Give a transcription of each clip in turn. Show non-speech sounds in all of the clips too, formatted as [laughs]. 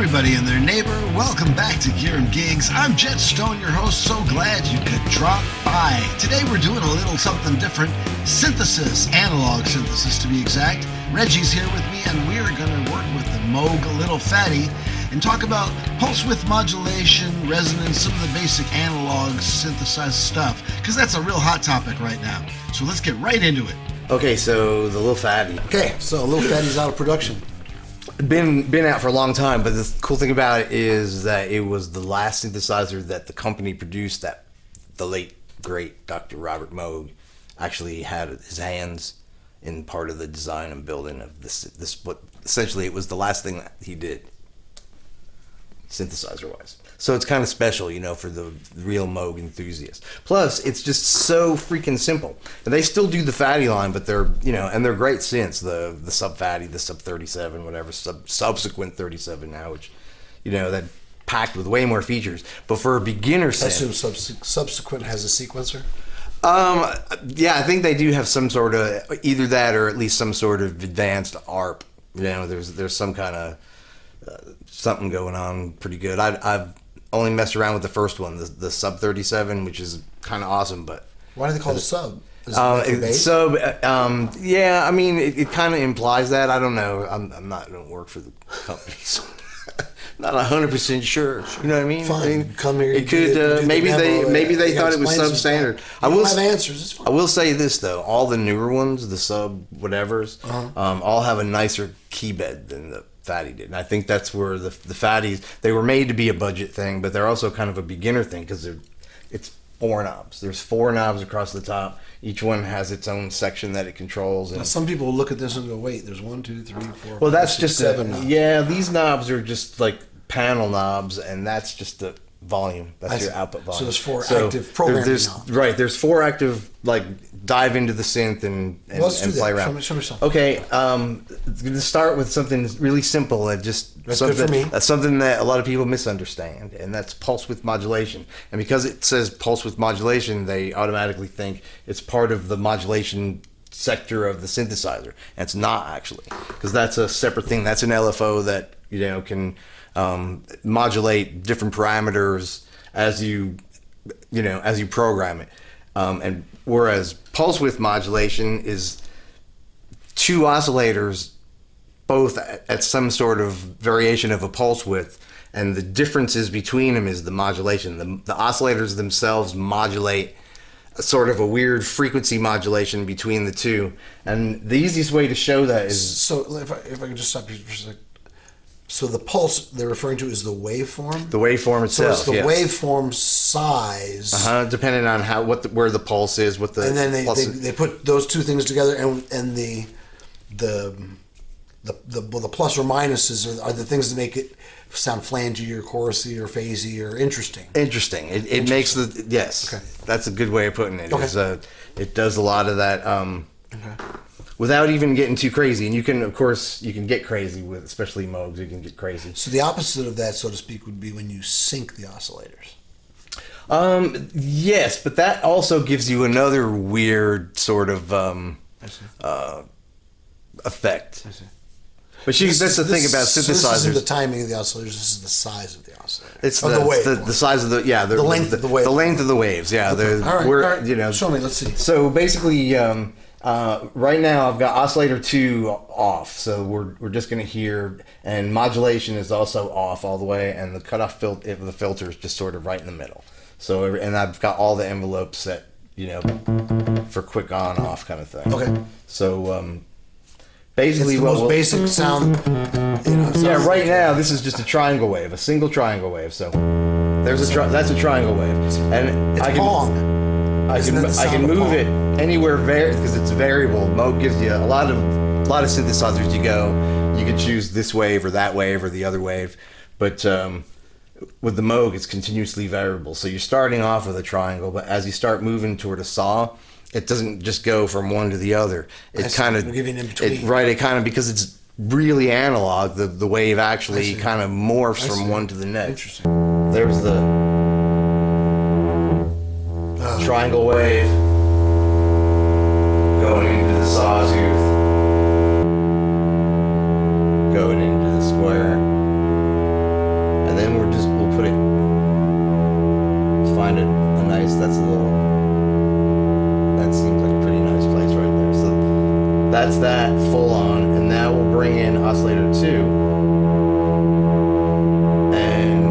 everybody and their neighbor. Welcome back to Gear and Gigs. I'm Jet Stone, your host. So glad you could drop by. Today we're doing a little something different synthesis, analog synthesis to be exact. Reggie's here with me, and we're going to work with the Moog Little Phatty and talk about pulse width modulation, resonance, some of the basic analog synthesized stuff, because that's a real hot topic right now. So let's get right into it. Okay, so the Little Phatty. Okay, so Little Phatty's out of production. Been been out for a long time, but the cool thing about it is that it was the last synthesizer that the company produced that the late great Dr. Robert Moog actually had his hands in part of the design and building of this this what essentially it was the last thing that he did synthesizer wise. So it's kind of special, you know, for the real Moog enthusiast. Plus, it's just so freaking simple. And they still do the Phatty line, but they're, you know, and they're great since the the sub Phatty, the sub 37, whatever, sub subsequent 37 now, which, you know, that packed with way more features. But for a beginner I synth, assume subs- subsequent has a sequencer. um, yeah, I think they do have some sort of either that or at least some sort of advanced ARP. You know, there's there's some kind of uh, something going on pretty good. I, I've only messed around with the first one, the, the Sub 37, which is kind of awesome, but. Why do they call it sub? Is it like for it- bass? so, uh, um, yeah, I mean, it, it kind of implies that. I don't know. I'm, I'm not, don't work for the company, so [laughs] not hundred percent sure. You know what I mean? Fine. I mean, Come here, It could. uh, do the maybe they. Maybe they thought it was substandard. I will have answers. It's fine. I will say this though: all the newer ones, the sub whatevers, Uh-huh. um, all have a nicer key bed than the Phatty did, and I think that's where the the Phatties they were made to be a budget thing, but they're also kind of a beginner thing because they're it's four knobs. There's four knobs across the top. Each one has its own section that it controls. Now, And some people will look at this and go, "Wait, there's one, two, three, four." well, five, that's six, just seven. a, knobs. yeah. These knobs are just like panel knobs, and that's just the volume. That's I your see. output volume. So there's four active there- programming There's knobs. right. There's four active like dive into the synth and and, let's and do play that. around. Show me- show me. Okay, um, going to start with something really simple and just That's good something for me. that's something that a lot of people misunderstand, and that's pulse width modulation. And because it says pulse width modulation, they automatically think it's part of the modulation sector of the synthesizer, and it's not actually, because that's a separate thing. That's an LFO that you know can um, modulate different parameters as you you know as you program it. Um, and whereas pulse width modulation is two oscillators both at some sort of variation of a pulse width and the differences between them is the modulation the, the oscillators themselves modulate a sort of a weird frequency modulation between the two and the easiest way to show that is So if I, if I could just stop you for a sec. So the pulse they're referring to is the waveform. the waveform itself. so it's the waveform size, Uh-huh, depending on how what the, where the pulse is what the and then they, they, they put those two things together, and and the the the the, well, the plus or minuses are, are the things that make it sound flangey or chorusy or phasey or interesting. interesting. It, it makes the yes. Okay. That's a good way of putting it. Okay. Uh, it does a lot of that um, without even getting too crazy. And you can, of course, you can get crazy with, especially Moogs. You can get crazy. So the opposite of that, so to speak, would be when you sync the oscillators. Um, yes, but that also gives you another weird sort of um, uh, effect. But you, that's the thing about So this isn't the timing of the oscillators. This is the size of the oscillator. It's the, the wave. the, the size of the yeah the, length of the wave. the length of the waves yeah the All right, all right. you know Show me, let's see. so basically um, uh, right now I've got oscillator two off so we're, we're just gonna hear and modulation is also off all the way and the cutoff fil- if the filter is just sort of right in the middle so and I've got all the envelopes set you know for quick on off kind of thing Okay. so um, It's basically the most we'll- basic sound. You know, yeah, right now this is just a triangle wave, a single triangle wave. So there's a tri- that's a triangle wave, and It's I can Pong. I can I can move it anywhere because it's variable. Moog gives you a lot of a lot of synthesizers. You go, you can choose this wave or that wave or the other wave, but um, with the Moog, it's continuously variable. So you're starting off with a triangle, but as you start moving toward a saw. It doesn't just go from one to the other. It kind of It'll give you in-between. right. It kind of because it's really analog. The the wave actually kind of morphs from one to the next. Interesting. There's the triangle wave going into the sawtooth, going into the square, and then we're just we'll put it. Find it a nice. That's a little. That seems like a pretty nice place right there. So that's that full on, and now we'll bring in oscillator two, and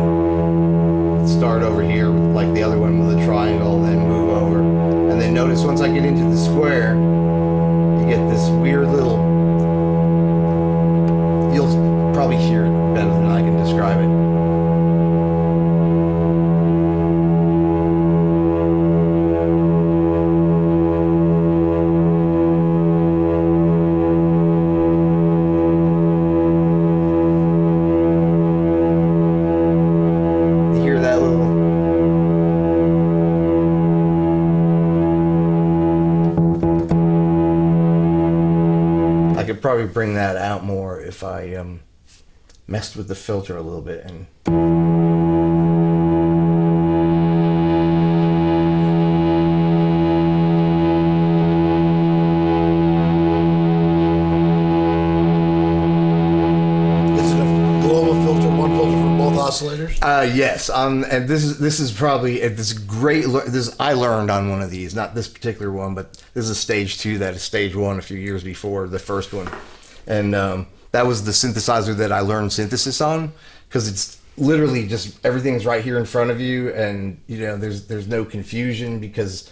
start over here like the other one with a triangle, then notice once I get into the square, you get this weird little. You'll probably hear it better than I can describe it. Could bring that out more if I um, messed with the filter a little bit and Is it a global filter, one filter for both oscillators? Uh, yes, um, and this is this is probably uh, this great. This I learned on one of these, not this particular one, but this is a stage two. That is stage one a few years before the first one, and um, that was the synthesizer that I learned synthesis on because it's literally just everything's right here in front of you, and you know there's there's no confusion because,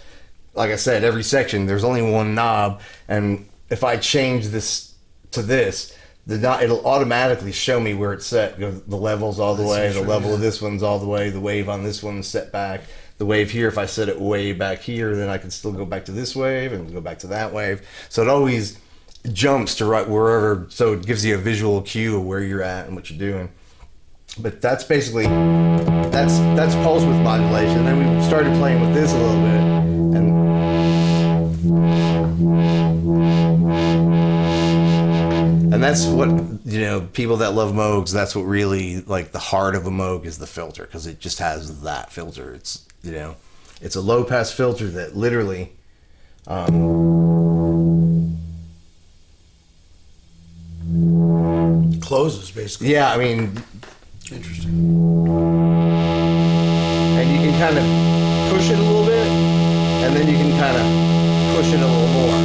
like I said, every section there's only one knob, and if I change this to this. The knob, it'll automatically show me where it's set. Go the levels all the way. The level of this one's all the way. The wave on this one's set back. The wave here, if I set it way back here, then I can still go back to this wave and go back to that wave. So it always jumps to right wherever. So it gives you a visual cue of where you're at and what you're doing. But that's basically that's that's pulse width modulation. Then we started playing with this a little bit, and and that's what you know people that love moogs that's what really like the heart of a moog is the filter because it just has that filter it's you know it's a low pass filter that literally um, Closes, basically. yeah i mean Interesting. and you can kind of push it a little bit and then you can kind of push it a little more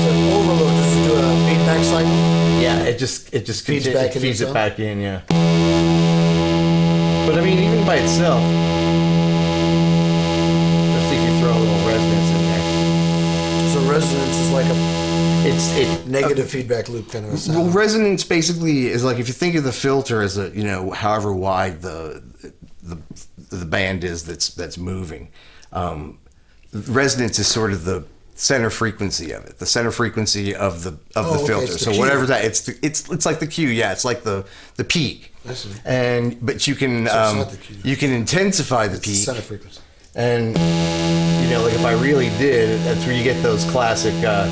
So overload, it do a feedback cycle? yeah it just it just Feeds conti- back it feeds it itself? back in yeah but i mean even by itself just if you throw a little resonance in there So resonance is like a it's it negative feedback loop kind of a Well, resonance basically is like if you think of the filter as a you know however wide the the the band is that's that's moving. Um, resonance is sort of the center frequency of it, the center frequency of the of Oh, the filter. it's the so key. whatever that it's the, it's it's like the Q. Yeah, it's like the the peak. I see. And but you can So um, not the Q. you can intensify the It's the peak. center frequency. And you know, like if I really did, that's where you get those classic. Uh,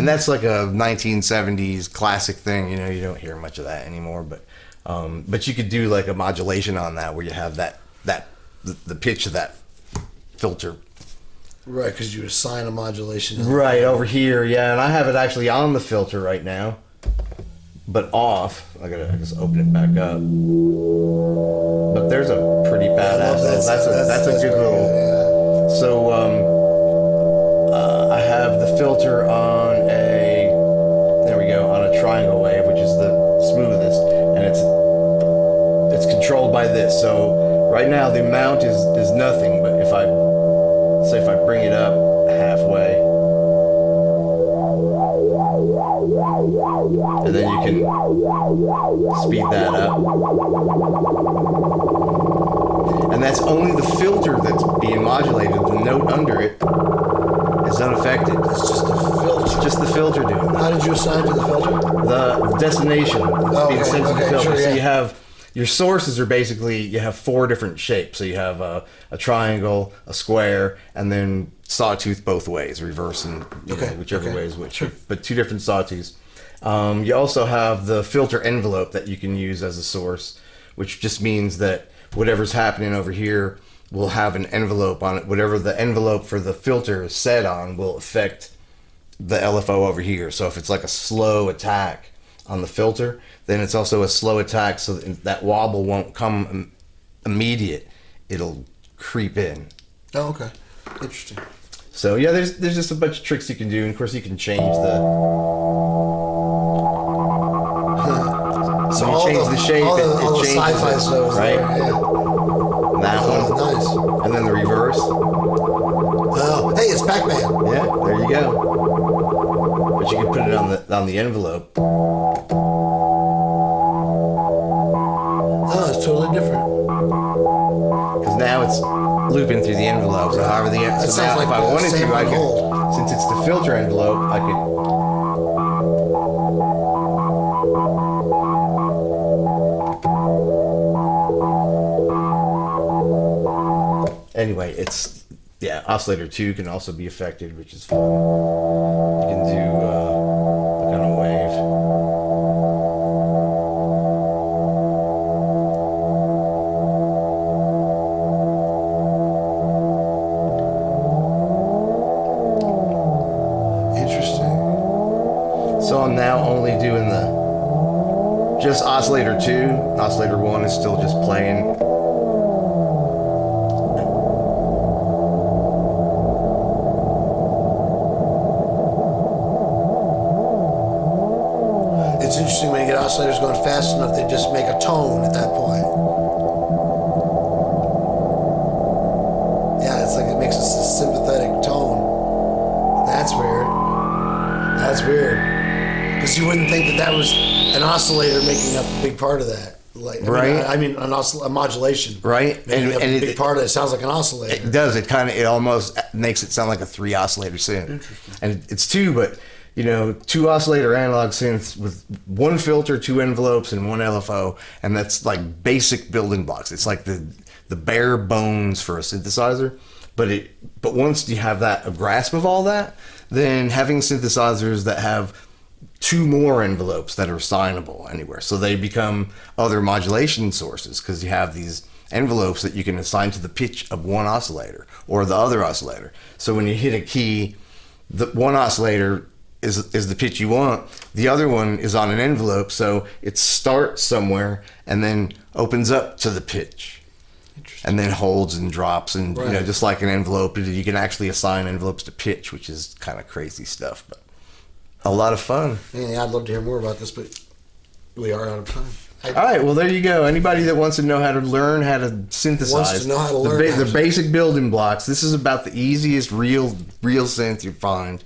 and that's like a 1970s classic thing. You know, you don't hear much of that anymore. But um, but you could do like a modulation on that where you have that that the, the pitch of that filter Right, because you assign a modulation. right over here. Yeah, and I have it actually on the filter right now, but off. I gotta just open it back up. But there's a pretty badass. That's- That's, a that's- that's, a good little. good, So um, uh, I have the filter on triangle wave, which is the smoothest, and it's it's controlled by this. So right now the amount is is nothing, but if I say if I bring it up halfway, and then you can speed that up. And that's only the filter that's being modulated. The note under it is unaffected. It's just the filter. Just the filter doing that. How did you assign to the filter? The destination that's being okay, sent to the filter. sure, So you have your sources are basically you have four different shapes. So you have a, a triangle, a square, and then sawtooth both ways, reverse and you know, whichever okay, way is which. But two different sawtooths. Um, you also have the filter envelope that you can use as a source, which just means that whatever's happening over here will have an envelope on it. Whatever the envelope for the filter is set on will affect the LFO over here. So if it's like a slow attack on the filter, then it's also a slow attack so that, that wobble won't come immediate. It'll creep in. Oh, okay. Interesting. So yeah, there's there's just a bunch of tricks you can do, and of course you can change the So you change the shape, all it- the, all the changes sci-fi it, right? there, Yeah. Hey, it's Pac-Man. Yeah, there you go. But you can put it on the on the envelope. Oh, it's totally different. Because now it's looping through the envelope. So however the That so sounds now like if I wanted to, I could. Since it's the filter envelope, I could. Anyway, it's yeah. Oscillator two can also be affected, which is fun. You can do uh, kind of wave. Interesting. So I'm now only doing the just oscillator two. Oscillator one is still just playing. Oscillators going fast enough, they just make a tone at that point. Yeah, it's like it makes a sympathetic tone. That's weird. That's weird. Because you wouldn't think that that was an oscillator making up a big part of that. Like, I mean, Right. I, I mean, an oscill- a modulation. Right. And- and a it- big part of it. It sounds like an oscillator. It does. It kind of. It almost makes it sound like a three oscillator synth. Interesting. And it's two, but you know, two oscillator analog synths with one filter, two envelopes, and one LFO, and that's like basic building blocks. It's like the the bare bones for a synthesizer. But it. But once you have that a grasp of all that, then having synthesizers that have two more envelopes that are assignable anywhere. So they become other modulation sources because you have these envelopes that you can assign to the pitch of one oscillator or the other oscillator. So when you hit a key, the one oscillator is is the pitch you want. The other one is on an envelope, so it starts somewhere and then opens up to the pitch. And then holds and drops, and you know, just like an envelope, you can actually assign envelopes to pitch, which is kind of crazy stuff, but a lot of fun. Yeah, I'd love to hear more about this, but we are out of time. I, All right, well there you go. Anybody that wants to know how to learn how to synthesize, Wants to know how to the, learn how the basic building blocks. This is about the easiest real real synth you find.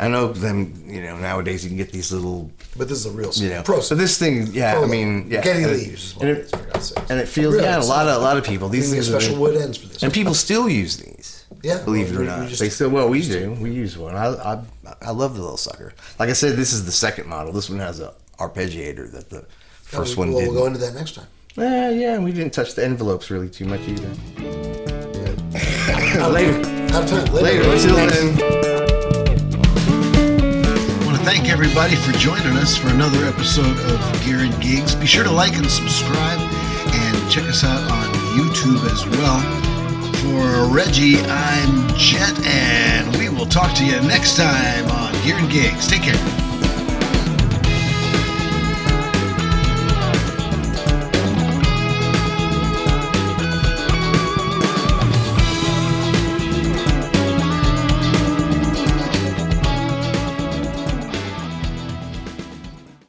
I know them. You know nowadays you can get these little. but this is a real You know, pro. so this thing, yeah. Pro- I mean, yeah, Getty and leaves and it is, for God's sakes. and it feels Really, yeah. A lot of a lot of people. These things special the- wood ends for this. and people still use these. Yeah, believe it or we- we not, just- they still. Well, we do. We use one. I, I I love the little sucker. Like I said, this is the second model. This one has a arpeggiator that the first we'll, one we'll go into that next time. Eh, yeah, we didn't touch the envelopes really too much either. [laughs] Of- Later. Of time. Later. Until then. Thank everybody for joining us for another episode of Gear and Gigs. Be sure to like and subscribe and check us out on YouTube as well. For Reggie, I'm Jet, and we will talk to you next time on Gear and Gigs. Take care.